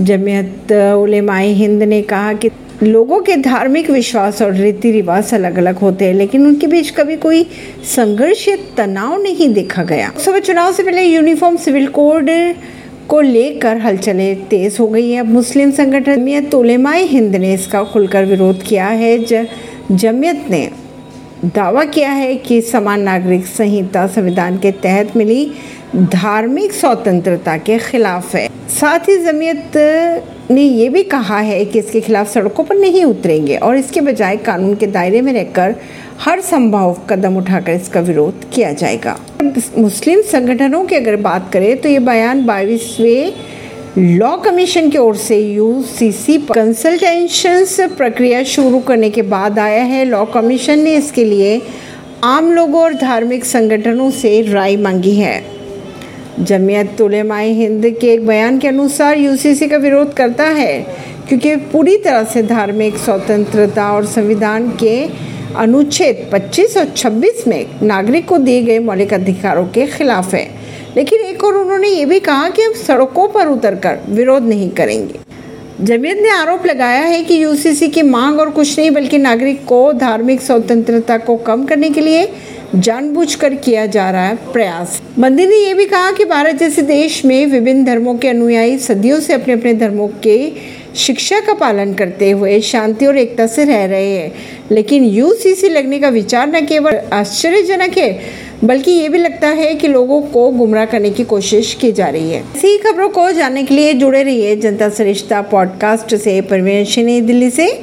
जमियत उलेमाए हिंद ने कहा कि लोगों के धार्मिक विश्वास और रीति रिवाज अलग अलग होते हैं, लेकिन उनके बीच कभी कोई संघर्ष या तनाव नहीं देखा गया। लोकसभा चुनाव से पहले यूनिफॉर्म सिविल कोड को लेकर हलचलें तेज हो गई है। मुस्लिम संगठन जमियत, उलेमाए हिंद ने इसका खुलकर विरोध किया है। जमियत ने दावा किया है कि समान नागरिक संहिता संविधान के तहत मिली धार्मिक स्वतंत्रता के खिलाफ है। साथ ही जमीयत ने ये भी कहा है कि इसके खिलाफ सड़कों पर नहीं उतरेंगे और इसके बजाय कानून के दायरे में रहकर हर संभव कदम उठाकर इसका विरोध किया जाएगा। मुस्लिम संगठनों की अगर बात करें तो ये बयान बाईसवें लॉ कमीशन की ओर से यूसीसी कंसल्टेशन प्रक्रिया शुरू करने के बाद आया है। लॉ कमीशन ने इसके लिए आम लोगों और धार्मिक संगठनों से राय मांगी है। जमियत तुलेमाए हिंद के एक बयान के अनुसार यूसीसी का विरोध करता है, क्योंकि पूरी तरह से धार्मिक स्वतंत्रता और संविधान के अनुच्छेद 25 और 26 में नागरिक को दिए गए मौलिक अधिकारों के खिलाफ है। लेकिन एक और उन्होंने ये भी कहा कि हम सड़कों पर उतरकर विरोध नहीं करेंगे। जमीयत ने आरोप लगाया है कि यूसीसी की मांग और कुछ नहीं, बल्कि नागरिक को धार्मिक स्वतंत्रता को कम करने के लिए जानबूझकर किया जा रहा है प्रयास। मंदिर ने यह भी कहा कि भारत जैसे देश में विभिन्न धर्मों के अनुयायी सदियों से अपने अपने धर्मों के शिक्षा का पालन करते हुए शांति और एकता से रह रहे हैं। लेकिन यूसीसी लगने का विचार न केवल आश्चर्यजनक है बल्कि ये भी लगता है कि लोगों को गुमराह करने की कोशिश की जा रही है। ऐसी खबरों को जानने के लिए जुड़े रहिए जनता सरिश्ता पॉडकास्ट से। परवीन दिल्ली से।